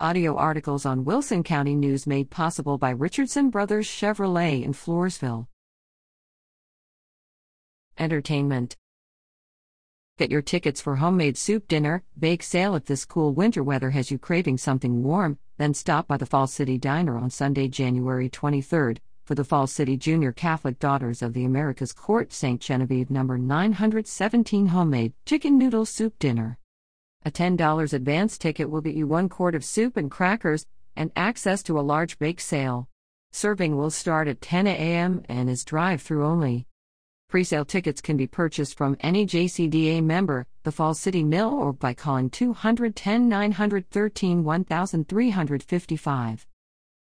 Audio articles on Wilson County News made possible by Richardson Brothers Chevrolet in Floresville. Entertainment Get your tickets for homemade soup dinner, bake sale if this cool winter weather has you craving something warm, then stop by the Falls City Diner on Sunday, January 23rd for the Falls City Junior Catholic Daughters of the Americas Court St. Genevieve number 917 homemade chicken noodle soup dinner. A $10 advance ticket will get you one quart of soup and crackers and access to a large bake sale. Serving will start at 10 a.m. and is drive through only. Presale tickets can be purchased from any JCDA member, the Falls City Mill, or by calling 210 913 1355.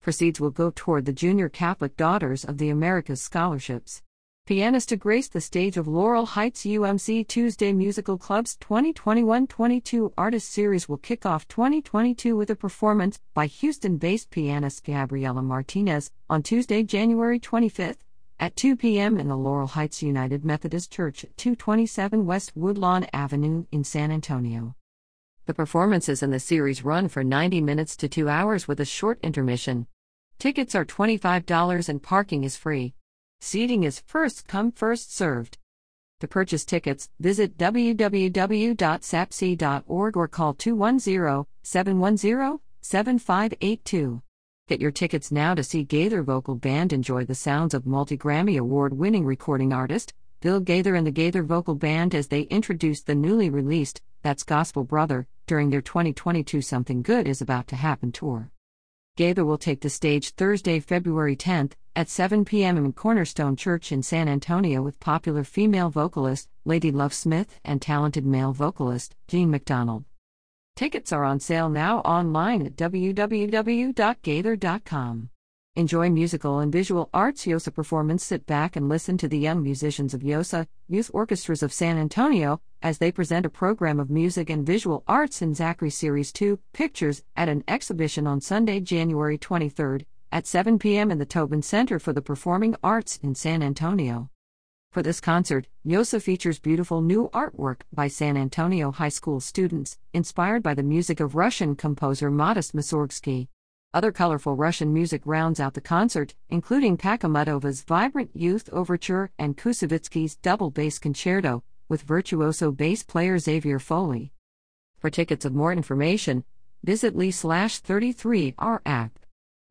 Proceeds will go toward the Junior Catholic Daughters of the Americas scholarships. Pianist to grace the stage of Laurel Heights UMC Tuesday Musical Club's 2021 22 Artist Series will kick off 2022 with a performance by Houston based pianist Gabriela Martinez on Tuesday, January 25th at 2 p.m. in the Laurel Heights United Methodist Church, at 227 West Woodlawn Avenue in San Antonio. The performances in the series run for 90 minutes to 2 hours with a short intermission. Tickets are $25 and parking is free. Seating is first come, first served. To purchase tickets, visit www.sapc.org or call 210 710 7582. Get your tickets now to see Gaither Vocal Band enjoy the sounds of multi Grammy Award winning recording artist Bill Gaither and the Gaither Vocal Band as they introduce the newly released That's Gospel Brother during their 2022 Something Good is About to Happen tour. Gaither will take the stage Thursday, February 10th at 7 p.m. in Cornerstone Church in San Antonio with popular female vocalist Ladye Love Smith and talented male vocalist Gene McDonald. Tickets are on sale now online at www.gaither.com. Enjoy musical and visual arts YOSA performance. Sit back and listen to the young musicians of YOSA, Youth Orchestras of San Antonio, as they present a program of music and visual arts in Zachary Series 2 Pictures at an exhibition on Sunday, January 23rd at 7 p.m. in the Tobin Center for the Performing Arts in San Antonio. For this concert, Yosa features beautiful new artwork by San Antonio High School students, inspired by the music of Russian composer Modest Mussorgsky. Other colorful Russian music rounds out the concert, including Pakhmutova's vibrant youth overture and Koussevitzky's double bass concerto, with virtuoso bass player Xavier Foley. For tickets of more information, visit Lee slash 33 R app.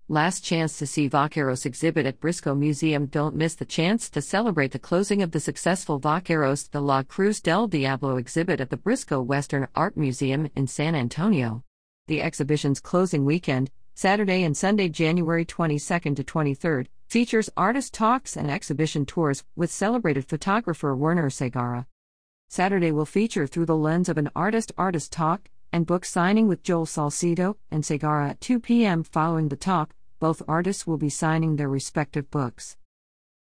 Last chance to see Vaqueros exhibit at Briscoe Museum. Don't miss the chance to celebrate the closing of the successful Vaqueros de la Cruz del Diablo exhibit at the Briscoe Western Art Museum in San Antonio. The exhibition's closing weekend, Saturday and Sunday, January 22nd to 23rd, features artist talks and exhibition tours with celebrated photographer Werner Segarra. Saturday will feature Through the Lens of an Artist Artist Talk and book signing with Joel Salcido and Segarra at 2 p.m. following the talk. Both artists will be signing their respective books.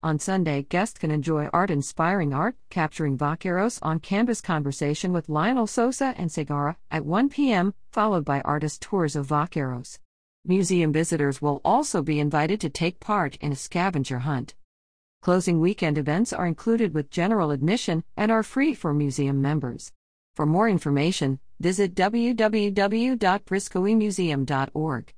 On Sunday, guests can enjoy art inspiring art, capturing Vaqueros on canvas conversation with Lionel Sosa and Segarra at 1 p.m., followed by artist tours of Vaqueros. Museum visitors will also be invited to take part in a scavenger hunt. Closing weekend events are included with general admission and are free for museum members. For more information, visit www.briscoemuseum.org.